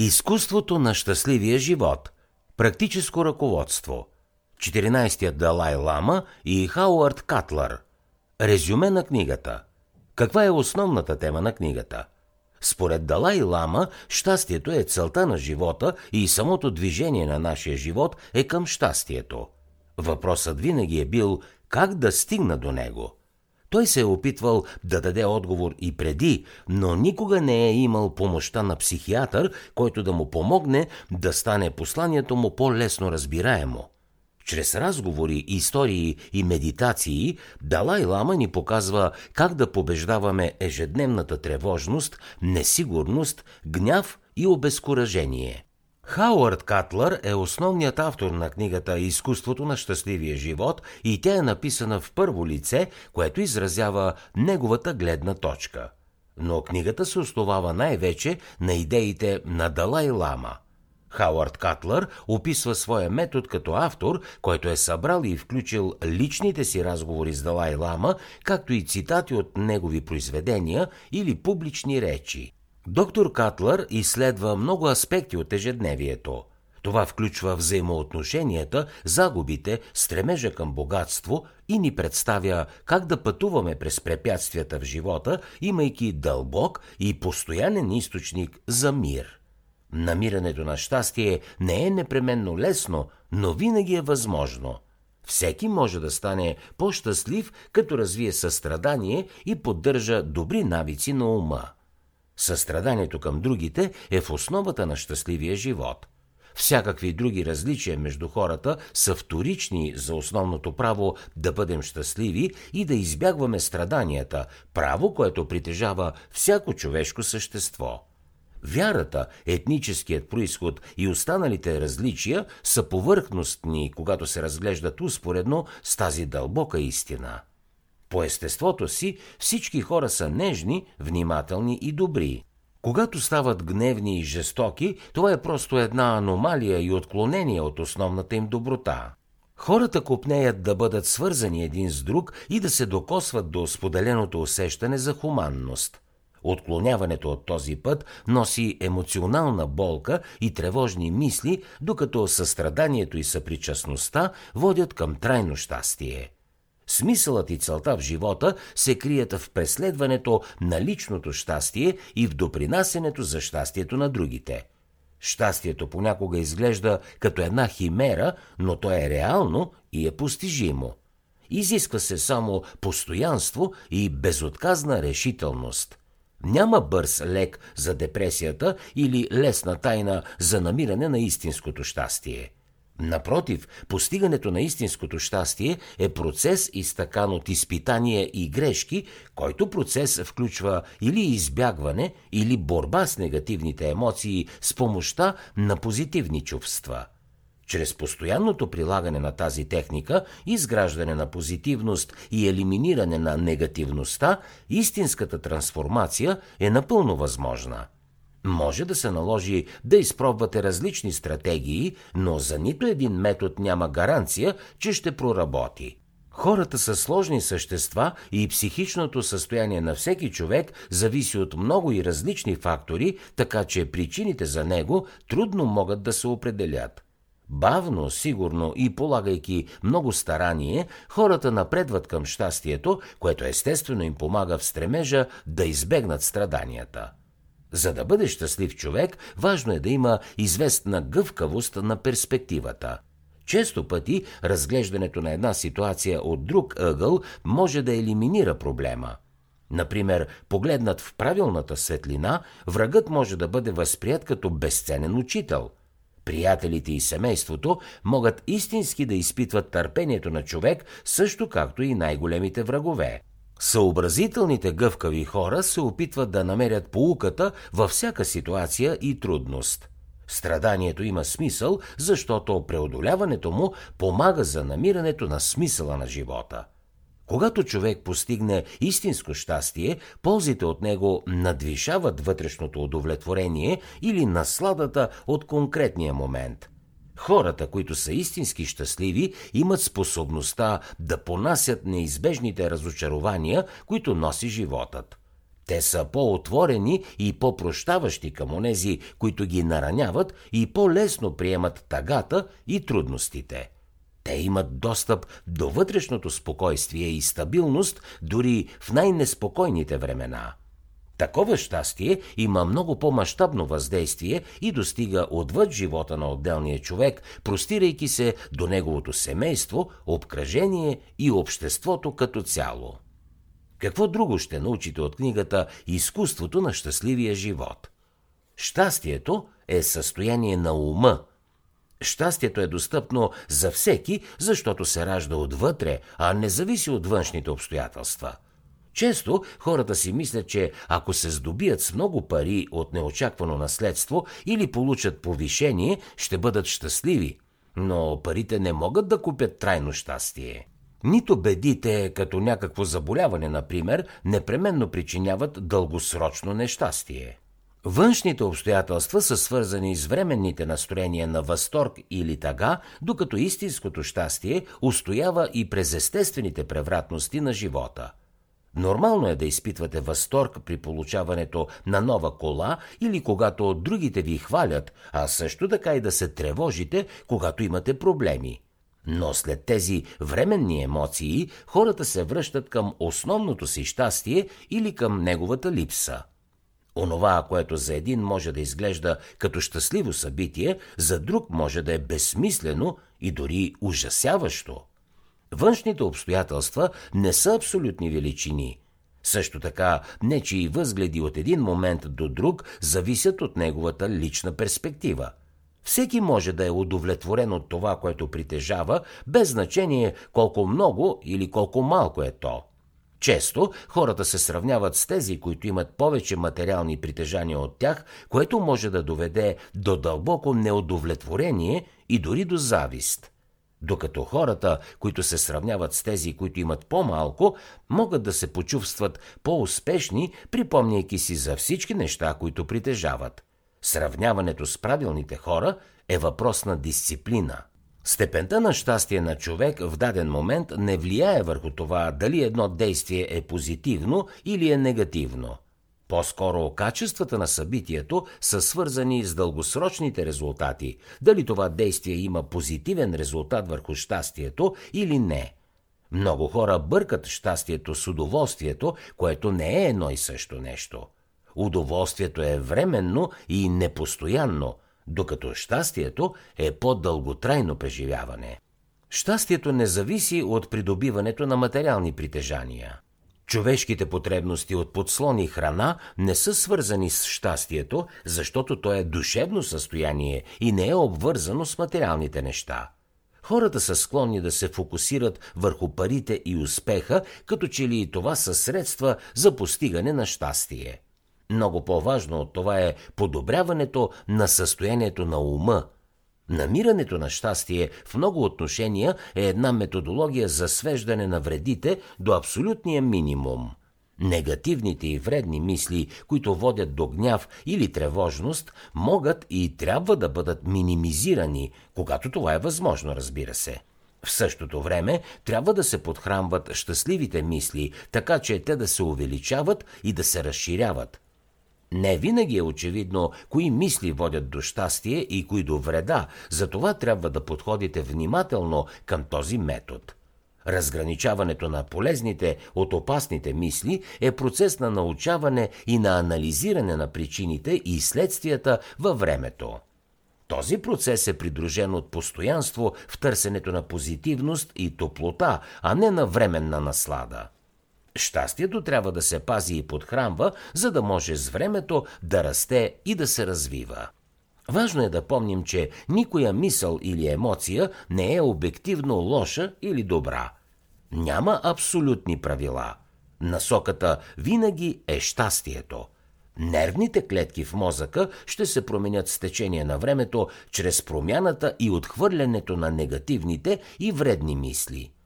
Изкуството на щастливия живот. Практическо ръководство. 14-тият Далай Лама и Хауърд Катлър. Резюме на книгата. Каква е основната тема на книгата? Според Далай Лама, щастието е целта на живота и самото движение на нашия живот е към щастието. Въпросът винаги е бил как да стигна до него – той се е опитвал да даде отговор и преди, но никога не е имал помощта на психиатър, който да му помогне да стане посланието му по-лесно разбираемо. Чрез разговори, истории и медитации Далай Лама ни показва как да побеждаваме ежедневната тревожност, несигурност, гняв и обезкуражение. Хауърд Катлър е основният автор на книгата Изкуството на щастливия живот и тя е написана в първо лице, което изразява неговата гледна точка. Но книгата се основава най-вече на идеите на Далай Лама. Хауърд Катлър описва своя метод като автор, който е събрал и включил личните си разговори с Далай Лама, както и цитати от негови произведения или публични речи. Доктор Катлър изследва много аспекти от ежедневието. Това включва взаимоотношенията, загубите, стремежа към богатство и ни представя как да пътуваме през препятствията в живота, имайки дълбок и постоянен източник за мир. Намирането на щастие не е непременно лесно, но винаги е възможно. Всеки може да стане по-щастлив, като развие състрадание и поддържа добри навици на ума. Състраданието към другите е в основата на щастливия живот. Всякакви други различия между хората са вторични за основното право да бъдем щастливи и да избягваме страданията, право, което притежава всяко човешко същество. Вярата, етническият происход и останалите различия са повърхностни, когато се разглеждат успоредно с тази дълбока истина. По естеството си всички хора са нежни, внимателни и добри. Когато стават гневни и жестоки, това е просто една аномалия и отклонение от основната им доброта. Хората купнеят да бъдат свързани един с друг и да се докосват до споделеното усещане за хуманност. Отклоняването от този път носи емоционална болка и тревожни мисли, докато състраданието и съпричастността водят към трайно щастие. Смисълът и целта в живота се крият в преследването на личното щастие и в допринасенето за щастието на другите. Щастието понякога изглежда като една химера, но то е реално и е постижимо. Изисква се само постоянство и безотказна решителност. Няма бърз лек за депресията или лесна тайна за намиране на истинското щастие – Напротив, постигането на истинското щастие е процес изтъкан от изпитания и грешки, който процес включва или избягване, или борба с негативните емоции с помощта на позитивни чувства. Чрез постоянното прилагане на тази техника, изграждане на позитивност и елиминиране на негативността, истинската трансформация е напълно възможна – може да се наложи да изпробвате различни стратегии, но за нито един метод няма гаранция, че ще проработи. Хората са сложни същества и психичното състояние на всеки човек зависи от много и различни фактори, така че причините за него трудно могат да се определят. Бавно, сигурно и полагайки много старание, хората напредват към щастието, което естествено им помага в стремежа да избегнат страданията. За да бъде щастлив човек, важно е да има известна гъвкавост на перспективата. Често пъти разглеждането на една ситуация от друг ъгъл може да елиминира проблема. Например, погледнат в правилната светлина, врагът може да бъде възприят като безценен учител. Приятелите и семейството могат истински да изпитват търпението на човек, също както и най-големите врагове. Съобразителните гъвкави хора се опитват да намерят поуката във всяка ситуация и трудност. Страданието има смисъл, защото преодоляването му помага за намирането на смисъла на живота. Когато човек постигне истинско щастие, ползите от него надвишават вътрешното удовлетворение или насладата от конкретния момент – Хората, които са истински щастливи, имат способността да понасят неизбежните разочарования, които носи животът. Те са по-отворени и по-прощаващи към онези, които ги нараняват и по-лесно приемат тагата и трудностите. Те имат достъп до вътрешното спокойствие и стабилност дори в най-неспокойните времена. Такова щастие има много по-масштабно въздействие и достига отвъд живота на отделния човек, простирайки се до неговото семейство, обкръжение и обществото като цяло. Какво друго ще научите от книгата Изкуството на щастливия живот? Щастието е състояние на ума. Щастието е достъпно за всеки, защото се ражда отвътре, а не зависи от външните обстоятелства. Често хората си мислят, че ако се здобият с много пари от неочаквано наследство или получат повишение, ще бъдат щастливи. Но парите не могат да купят трайно щастие. Нито бедите, като някакво заболяване, например, непременно причиняват дългосрочно нещастие. Външните обстоятелства са свързани с временните настроения на възторг или тага, докато истинското щастие устоява и през естествените превратности на живота. Нормално е да изпитвате възторг при получаването на нова кола или когато другите ви хвалят, а също така и да се тревожите, когато имате проблеми – но след тези временни емоции хората се връщат към основното си щастие или към неговата липса. Онова, което за един може да изглежда като щастливо събитие, за друг може да е безсмислено и дори ужасяващо. Външните обстоятелства не са абсолютни величини. Също така, нечии възгледи от един момент до друг зависят от неговата лична перспектива – всеки може да е удовлетворен от това, което притежава, без значение колко много или колко малко е то. Често хората се сравняват с тези, които имат повече материални притежания от тях, което може да доведе до дълбоко неудовлетворение и дори до завист. Докато хората, които се сравняват с тези, които имат по-малко, могат да се почувстват по-успешни, припомняйки си за всички неща, които притежават. Сравняването с правилните хора е въпрос на дисциплина. Степента на щастие на човек в даден момент не влияе върху това дали едно действие е позитивно или е негативно. По-скоро качествата на събитието са свързани с дългосрочните резултати, дали това действие има позитивен резултат върху щастието или не. Много хора бъркат щастието с удоволствието, което не е едно и също нещо – Удоволствието е временно и непостоянно, докато щастието е по-дълготрайно преживяване. Щастието не зависи от придобиването на материални притежания. Човешките потребности от подслон и храна не са свързани с щастието, защото то е душевно състояние и не е обвързано с материалните неща. Хората са склонни да се фокусират върху парите и успеха, като че ли това са средства за постигане на щастие. Много по-важно от това е подобряването на състоянието на ума. Намирането на щастие в много отношения е една методология за свеждане на вредите до абсолютния минимум. Негативните и вредни мисли, които водят до гняв или тревожност, могат и трябва да бъдат минимизирани, когато това е възможно, разбира се. В същото време трябва да се подхранват щастливите мисли, така че те да се увеличават и да се разширяват – не винаги е очевидно кои мисли водят до щастие и кои до вреда, затова трябва да подходите внимателно към този метод. Разграничаването на полезните от опасните мисли е процес на научаване и на анализиране на причините и следствията във времето. Този процес е придружен от постоянство в търсенето на позитивност и топлота, а не на временна наслада. Щастието трябва да се пази и подхранва, за да може с времето да расте и да се развива. Важно е да помним, че никоя мисъл или емоция не е обективно лоша или добра. Няма абсолютни правила. Насоката винаги е щастието. Нервните клетки в мозъка ще се променят с течение на времето чрез промяната и отхвърлянето на негативните и вредни мисли –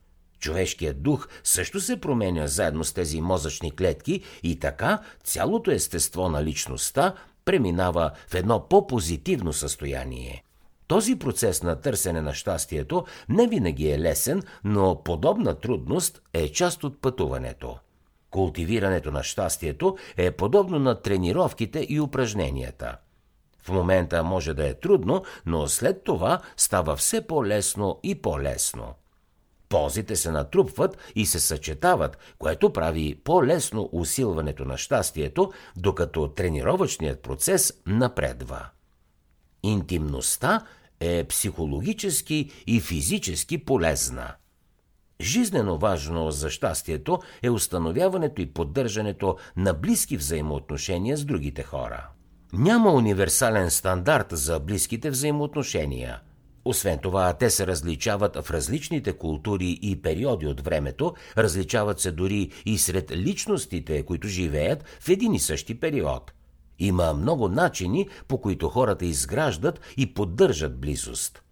Човешкият дух също се променя заедно с тези мозъчни клетки и така цялото естество на личността преминава в едно по-позитивно състояние. Този процес на търсене на щастието не винаги е лесен, но подобна трудност е част от пътуването. Култивирането на щастието е подобно на тренировките и упражненията. В момента може да е трудно, но след това става все по-лесно и по-лесно. Ползите се натрупват и се съчетават, което прави по-лесно усилването на щастието, докато тренировъчният процес напредва. Интимността е психологически и физически полезна. Жизнено важно за щастието е установяването и поддържането на близки взаимоотношения с другите хора. Няма универсален стандарт за близките взаимоотношения – освен това, те се различават в различните култури и периоди от времето, различават се дори и сред личностите, които живеят в един и същи период. Има много начини, по които хората изграждат и поддържат близост.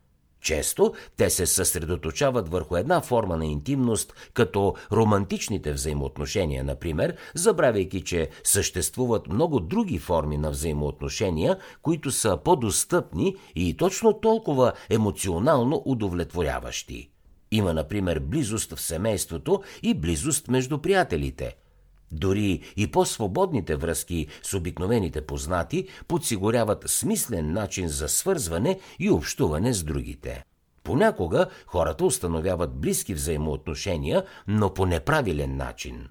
Често те се съсредоточават върху една форма на интимност, като романтичните взаимоотношения, например, забравяйки, че съществуват много други форми на взаимоотношения, които са по-достъпни и точно толкова емоционално удовлетворяващи. Има, например, близост в семейството и близост между приятелите – дори и по-свободните връзки с обикновените познати подсигуряват смислен начин за свързване и общуване с другите. Понякога хората установяват близки взаимоотношения, но по неправилен начин.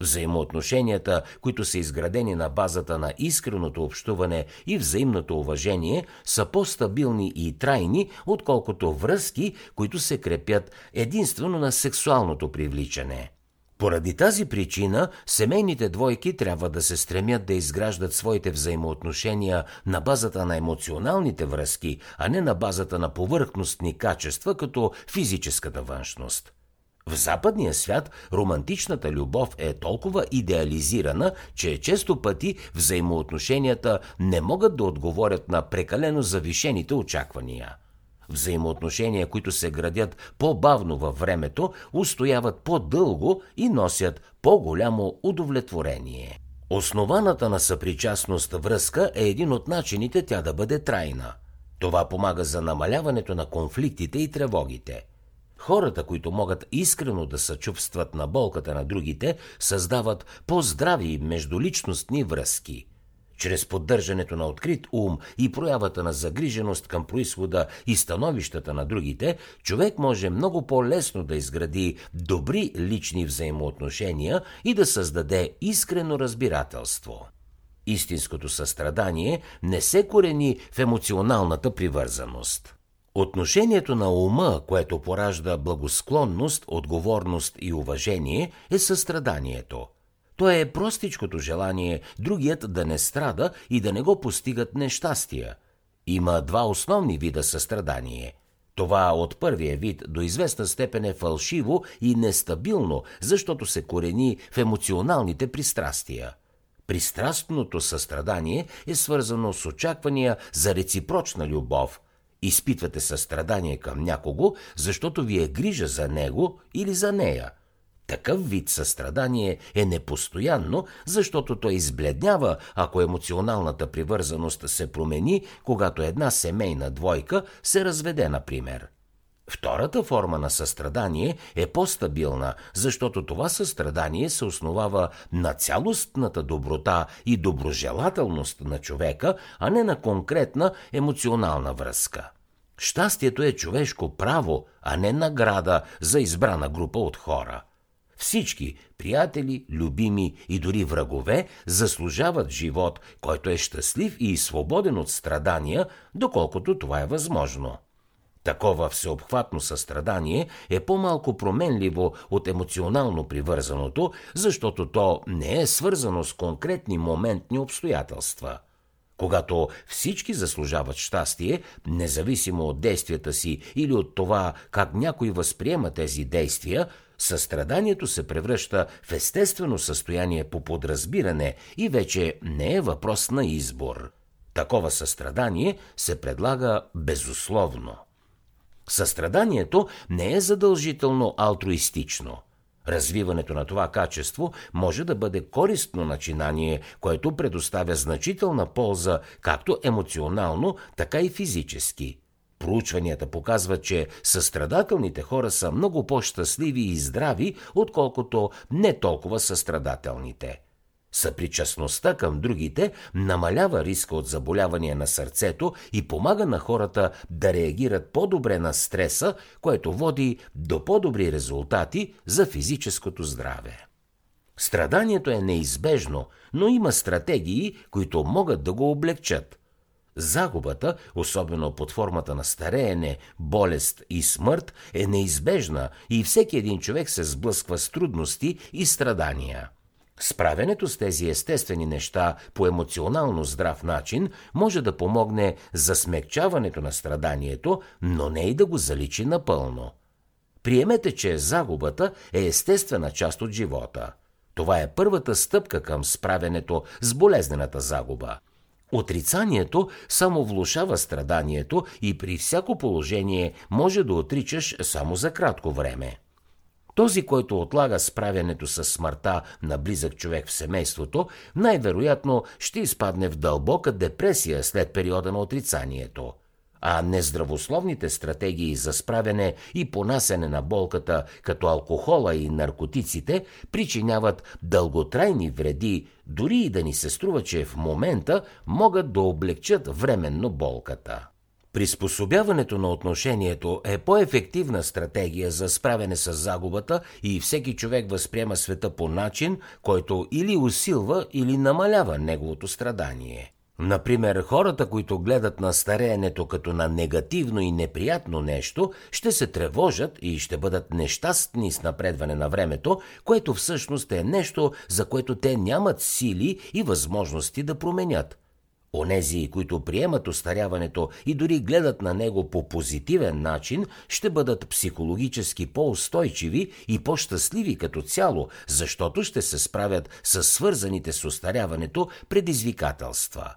Взаимоотношенията, които са изградени на базата на искреното общуване и взаимното уважение, са по-стабилни и трайни, отколкото връзки, които се крепят единствено на сексуалното привличане – поради тази причина семейните двойки трябва да се стремят да изграждат своите взаимоотношения на базата на емоционалните връзки, а не на базата на повърхностни качества, като физическата външност. В западния свят романтичната любов е толкова идеализирана, че често пъти взаимоотношенията не могат да отговорят на прекалено завишените очаквания – Взаимоотношения, които се градят по-бавно във времето, устояват по-дълго и носят по-голямо удовлетворение. Основаната на съпричастност връзка е един от начините тя да бъде трайна. Това помага за намаляването на конфликтите и тревогите. Хората, които могат искрено да съчувстват на болката на другите, създават по-здрави междуличностни връзки – чрез поддържането на открит ум и проявата на загриженост към происхода и становищата на другите, човек може много по-лесно да изгради добри лични взаимоотношения и да създаде искрено разбирателство. Истинското състрадание не се корени в емоционалната привързаност. Отношението на ума, което поражда благосклонност, отговорност и уважение, е състраданието – то е простичкото желание другият да не страда и да не го постигат нещастия. Има два основни вида състрадание. Това от първия вид до известна степен е фалшиво и нестабилно, защото се корени в емоционалните пристрастия. Пристрастното състрадание е свързано с очаквания за реципрочна любов. Изпитвате състрадание към някого, защото ви е грижа за него или за нея – такъв вид състрадание е непостоянно, защото той избледнява, ако емоционалната привързаност се промени, когато една семейна двойка се разведе, например. Втората форма на състрадание е по-стабилна, защото това състрадание се основава на цялостната доброта и доброжелателност на човека, а не на конкретна емоционална връзка. Щастието е човешко право, а не награда за избрана група от хора – всички приятели, любими и дори врагове заслужават живот, който е щастлив и свободен от страдания, доколкото това е възможно. Такова всеобхватно състрадание е по-малко променливо от емоционално привързаното, защото то не е свързано с конкретни моментни обстоятелства. Когато всички заслужават щастие, независимо от действията си или от това как някой възприема тези действия, Състраданието се превръща в естествено състояние по подразбиране и вече не е въпрос на избор. Такова състрадание се предлага безусловно. Състраданието не е задължително алтруистично. Развиването на това качество може да бъде користно начинание, което предоставя значителна полза както емоционално, така и физически – Проучванията показват, че състрадателните хора са много по-щастливи и здрави, отколкото не толкова състрадателните. Съпричастността към другите намалява риска от заболявания на сърцето и помага на хората да реагират по-добре на стреса, което води до по-добри резултати за физическото здраве. Страданието е неизбежно, но има стратегии, които могат да го облегчат. Загубата, особено под формата на стареене, болест и смърт, е неизбежна и всеки един човек се сблъсква с трудности и страдания. Справянето с тези естествени неща по емоционално здрав начин може да помогне за смягчаването на страданието, но не и да го заличи напълно. Приемете, че загубата е естествена част от живота. Това е първата стъпка към справянето с болезнената загуба. Отрицанието само влушава страданието и при всяко положение може да отричаш само за кратко време. Този, който отлага справянето с смъртта на близък човек в семейството, най-вероятно ще изпадне в дълбока депресия след периода на отрицанието. А нездравословните стратегии за справяне и понасене на болката, като алкохола и наркотиците, причиняват дълготрайни вреди, дори и да ни се струва, че в момента могат да облегчат временно болката. Приспособяването на отношението е по-ефективна стратегия за справяне с загубата и всеки човек възприема света по начин, който или усилва, или намалява неговото страдание. Например, хората, които гледат на стареенето като на негативно и неприятно нещо, ще се тревожат и ще бъдат нещастни с напредване на времето, което всъщност е нещо, за което те нямат сили и възможности да променят – Онези, които приемат остаряването и дори гледат на него по позитивен начин, ще бъдат психологически по-устойчиви и по-щастливи като цяло, защото ще се справят с свързаните с остаряването предизвикателства.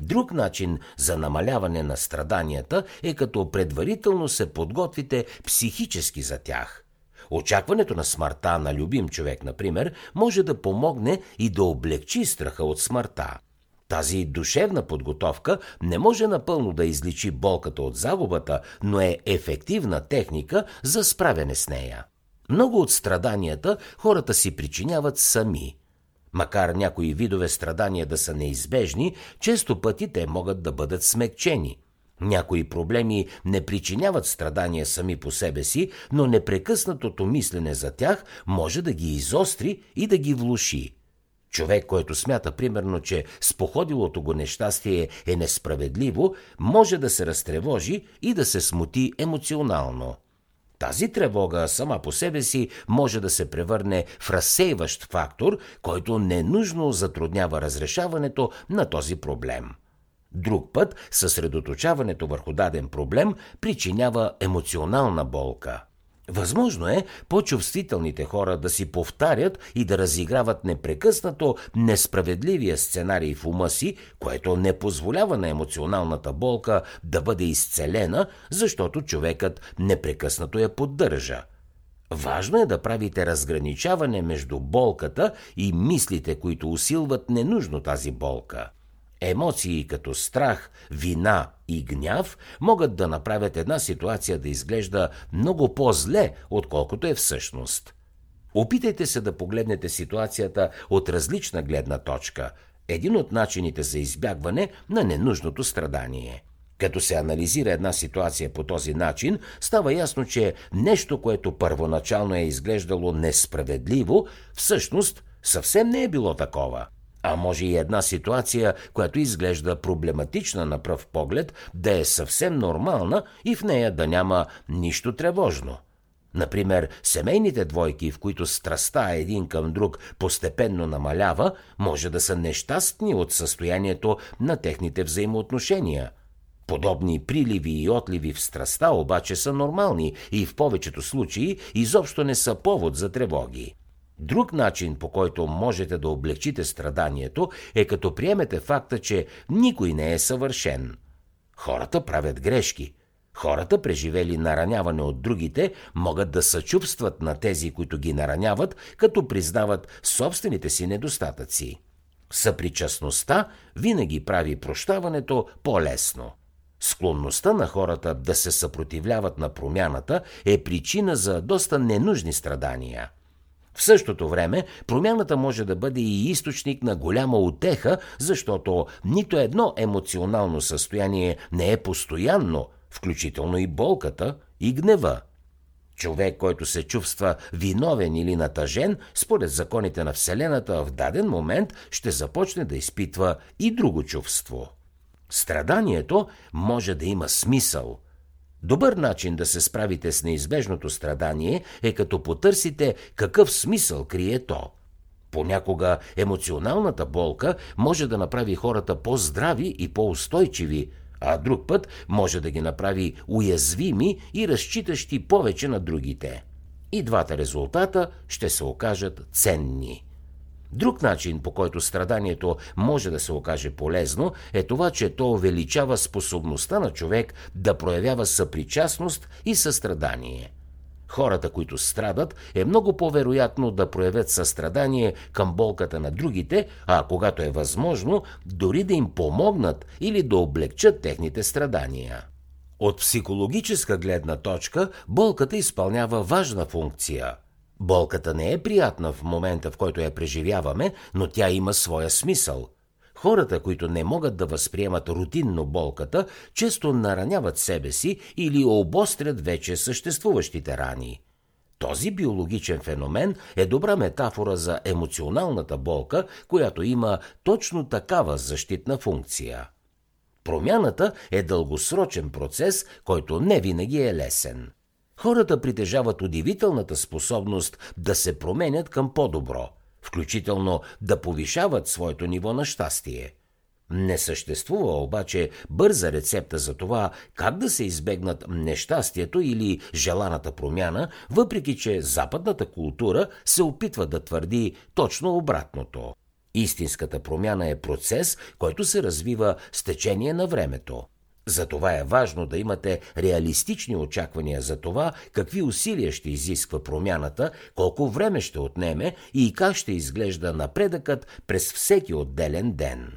Друг начин за намаляване на страданията е като предварително се подготвите психически за тях – Очакването на смъртта на любим човек, например, може да помогне и да облегчи страха от смъртта. Тази душевна подготовка не може напълно да изличи болката от загубата, но е ефективна техника за справяне с нея. Много от страданията хората си причиняват сами. Макар някои видове страдания да са неизбежни, често пъти те могат да бъдат смекчени. Някои проблеми не причиняват страдания сами по себе си, но непрекъснатото мислене за тях може да ги изостри и да ги влуши. Човек, който смята примерно, че споходилото го нещастие е несправедливо, може да се разтревожи и да се смути емоционално. Тази тревога сама по себе си може да се превърне в разсейващ фактор, който ненужно затруднява разрешаването на този проблем. Друг път съсредоточаването върху даден проблем причинява емоционална болка – Възможно е по-чувствителните хора да си повтарят и да разиграват непрекъснато несправедливия сценарий в ума си, което не позволява на емоционалната болка да бъде изцелена, защото човекът непрекъснато я поддържа. Важно е да правите разграничаване между болката и мислите, които усилват ненужно тази болка. Емоции като страх, вина и гняв могат да направят една ситуация да изглежда много по-зле, отколкото е всъщност. Опитайте се да погледнете ситуацията от различна гледна точка. Един от начините за избягване на ненужното страдание. Като се анализира една ситуация по този начин, става ясно, че нещо, което първоначално е изглеждало несправедливо, всъщност съвсем не е било такова – а може и една ситуация, която изглежда проблематична на пръв поглед, да е съвсем нормална и в нея да няма нищо тревожно. Например, семейните двойки, в които страста един към друг постепенно намалява, може да са нещастни от състоянието на техните взаимоотношения. Подобни приливи и отливи в страста обаче са нормални и в повечето случаи изобщо не са повод за тревоги. Друг начин, по който можете да облегчите страданието, е като приемете факта, че никой не е съвършен. Хората правят грешки. Хората, преживели нараняване от другите, могат да съчувстват на тези, които ги нараняват, като признават собствените си недостатъци. Съпричастността винаги прави прощаването по-лесно. Склонността на хората да се съпротивляват на промяната е причина за доста ненужни страдания. В същото време, промяната може да бъде и източник на голяма утеха, защото нито едно емоционално състояние не е постоянно, включително и болката и гнева. Човек, който се чувства виновен или натъжен, според законите на Вселената, в даден момент ще започне да изпитва и друго чувство. Страданието може да има смисъл. Добър начин да се справите с неизбежното страдание е като потърсите какъв смисъл крие то. Понякога емоционалната болка може да направи хората по-здрави и по-устойчиви, а друг път може да ги направи уязвими и разчитащи повече на другите. И двата резултата ще се окажат ценни. Друг начин, по който страданието може да се окаже полезно, е това, че то увеличава способността на човек да проявява съпричастност и състрадание. Хората, които страдат, е много по-вероятно да проявят състрадание към болката на другите, а когато е възможно, дори да им помогнат или да облегчат техните страдания. От психологическа гледна точка, болката изпълнява важна функция – Болката не е приятна в момента, в който я преживяваме, но тя има своя смисъл. Хората, които не могат да възприемат рутинно болката, често нараняват себе си или обострят вече съществуващите рани. Този биологичен феномен е добра метафора за емоционалната болка, която има точно такава защитна функция. Промяната е дългосрочен процес, който не винаги е лесен. Хората притежават удивителната способност да се променят към по-добро, включително да повишават своето ниво на щастие. Не съществува обаче бърза рецепта за това как да се избегнат нещастието или желаната промяна, въпреки че западната култура се опитва да твърди точно обратното. Истинската промяна е процес, който се развива с течение на времето. Затова е важно да имате реалистични очаквания за това какви усилия ще изисква промяната, колко време ще отнеме и как ще изглежда напредъкът през всеки отделен ден.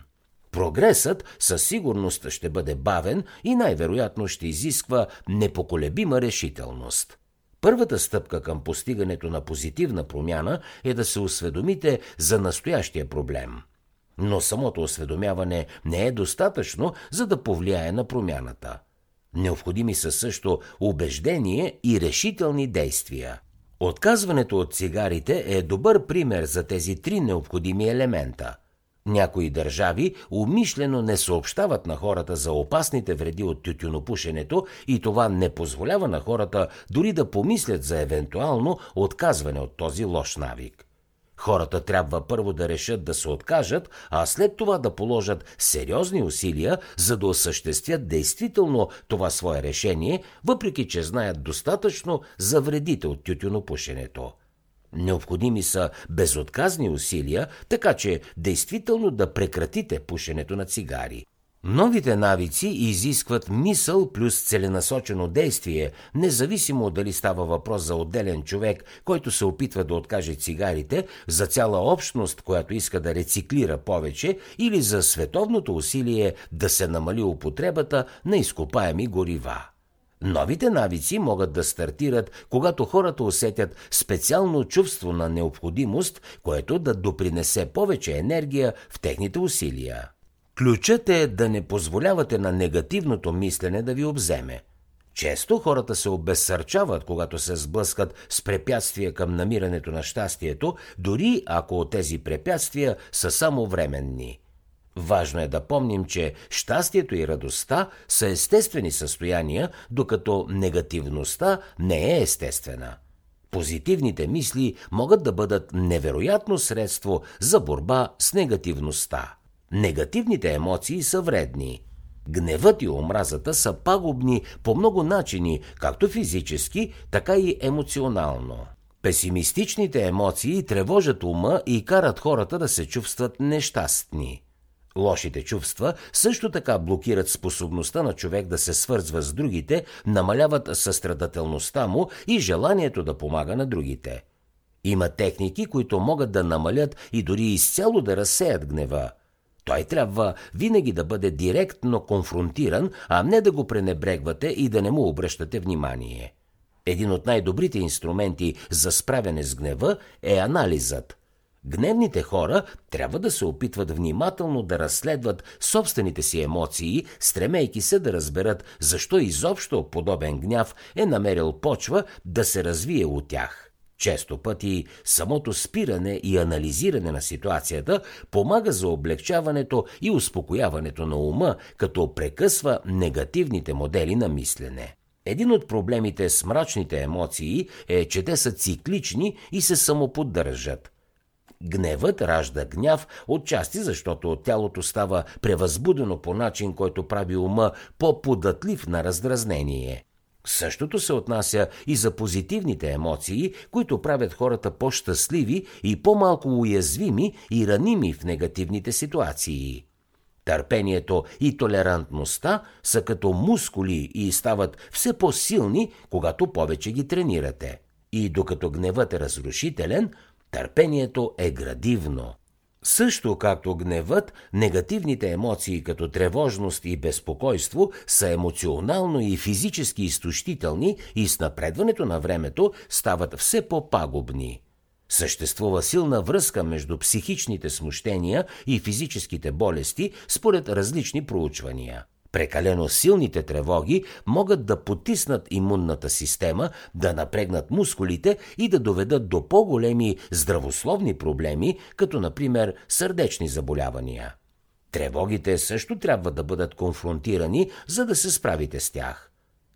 Прогресът със сигурност ще бъде бавен и най-вероятно ще изисква непоколебима решителност. Първата стъпка към постигането на позитивна промяна е да се осведомите за настоящия проблем – но самото осведомяване не е достатъчно, за да повлияе на промяната. Необходими са също убеждение и решителни действия. Отказването от цигарите е добър пример за тези три необходими елемента. Някои държави умишлено не съобщават на хората за опасните вреди от тютюнопушенето и това не позволява на хората дори да помислят за евентуално отказване от този лош навик. Хората трябва първо да решат да се откажат, а след това да положат сериозни усилия, за да осъществят действително това свое решение, въпреки че знаят достатъчно за вредите от тютюнопушенето. Необходими са безотказни усилия, така че действително да прекратите пушенето на цигари. Новите навици изискват мисъл плюс целенасочено действие, независимо дали става въпрос за отделен човек, който се опитва да откаже цигарите, за цяла общност, която иска да рециклира повече, или за световното усилие да се намали употребата на изкопаеми горива. Новите навици могат да стартират, когато хората усетят специално чувство на необходимост, което да допринесе повече енергия в техните усилия. Ключът е да не позволявате на негативното мислене да ви обземе. Често хората се обезсърчават, когато се сблъскат с препятствия към намирането на щастието, дори ако тези препятствия са само временни. Важно е да помним, че щастието и радостта са естествени състояния, докато негативността не е естествена. Позитивните мисли могат да бъдат невероятно средство за борба с негативността. Негативните емоции са вредни. Гневът и омразата са пагубни по много начини, както физически, така и емоционално. Песимистичните емоции тревожат ума и карат хората да се чувстват нещастни. Лошите чувства също така блокират способността на човек да се свързва с другите, намаляват състрадателността му и желанието да помага на другите. Има техники, които могат да намалят и дори изцяло да разсеят гнева. Той трябва винаги да бъде директно конфронтиран, а не да го пренебрегвате и да не му обръщате внимание. Един от най-добрите инструменти за справяне с гнева е анализът. Гневните хора трябва да се опитват внимателно да разследват собствените си емоции, стремейки се да разберат защо изобщо подобен гняв е намерил почва да се развие от тях. Често пъти самото спиране и анализиране на ситуацията помага за облегчаването и успокояването на ума, като прекъсва негативните модели на мислене. Един от проблемите с мрачните емоции е, че те са циклични и се самоподдържат. Гневът ражда гняв, отчасти защото тялото става превъзбудено по начин, който прави ума по-податлив на раздразнение. Същото се отнася и за позитивните емоции, които правят хората по-щастливи и по-малко уязвими и раними в негативните ситуации. Търпението и толерантността са като мускули и стават все по-силни, когато повече ги тренирате. И докато гневът е разрушителен, търпението е градивно. Също както гневът, негативните емоции като тревожност и безпокойство са емоционално и физически изтощителни и с напредването на времето стават все по-пагубни. Съществува силна връзка между психичните смущения и физическите болести според различни проучвания. Прекалено силните тревоги могат да потиснат имунната система, да напрегнат мускулите и да доведат до по-големи здравословни проблеми, като например сърдечни заболявания. Тревогите също трябва да бъдат конфронтирани, за да се справите с тях.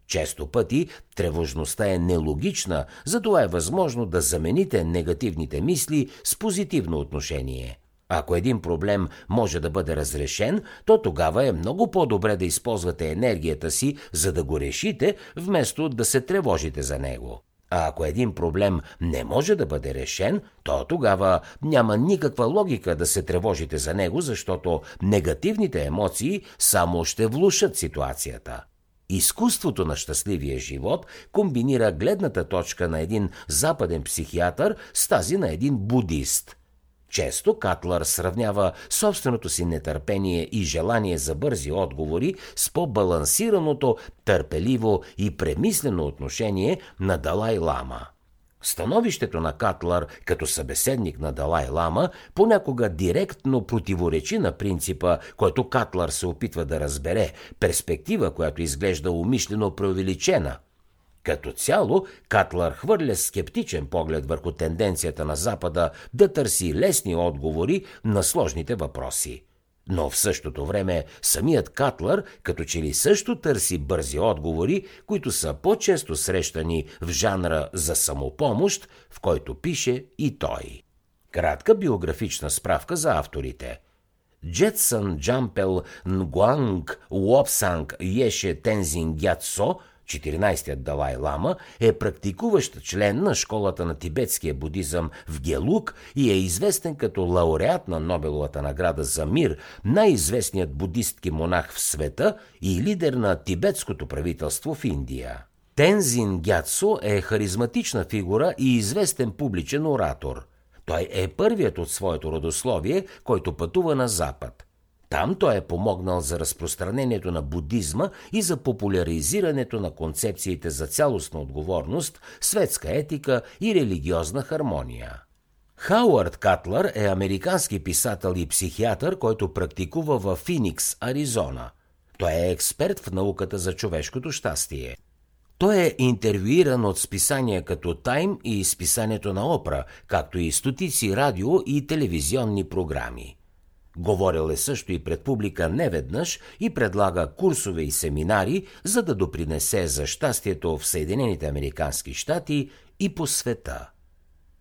Често пъти тревожността е нелогична, затова е възможно да замените негативните мисли с позитивно отношение – ако един проблем може да бъде разрешен, то тогава е много по-добре да използвате енергията си, за да го решите, вместо да се тревожите за него. А ако един проблем не може да бъде решен, то тогава няма никаква логика да се тревожите за него, защото негативните емоции само ще влушат ситуацията. Изкуството на щастливия живот комбинира гледната точка на един западен психиатър с тази на един будист – често Катлър сравнява собственото си нетърпение и желание за бързи отговори с по-балансираното, търпеливо и премислено отношение на Далай Лама. Становището на Катлър като събеседник на Далай Лама понякога директно противоречи на принципа, който Катлър се опитва да разбере, перспектива, която изглежда умишлено преувеличена – като цяло, Катлър хвърля скептичен поглед върху тенденцията на Запада да търси лесни отговори на сложните въпроси. Но в същото време самият Катлър като че ли също търси бързи отговори, които са по-често срещани в жанра за самопомощ, в който пише и той. Кратка биографична справка за авторите – Джетсън Джампел Нгуанг Уопсанг Еше Тензин Гятсо – 14-тият Далай Лама е практикуващ член на школата на тибетския будизъм в Гелук и е известен като лауреат на Нобеловата награда за мир, най-известният будистки монах в света и лидер на тибетското правителство в Индия. Тензин Гятсо е харизматична фигура и известен публичен оратор. Той е първият от своето родословие, който пътува на Запад. Там той е помогнал за разпространението на будизма и за популяризирането на концепциите за цялостна отговорност, светска етика и религиозна хармония. Хауърд Катлър е американски писател и психиатър, който практикува в Финикс, Аризона. Той е експерт в науката за човешкото щастие. Той е интервюиран от списания като Тайм и списанието на Опра, както и стотици радио и телевизионни програми. Говорил е също и пред публика неведнъж и предлага курсове и семинари, за да допринесе за щастието в Съединените Американски щати и по света.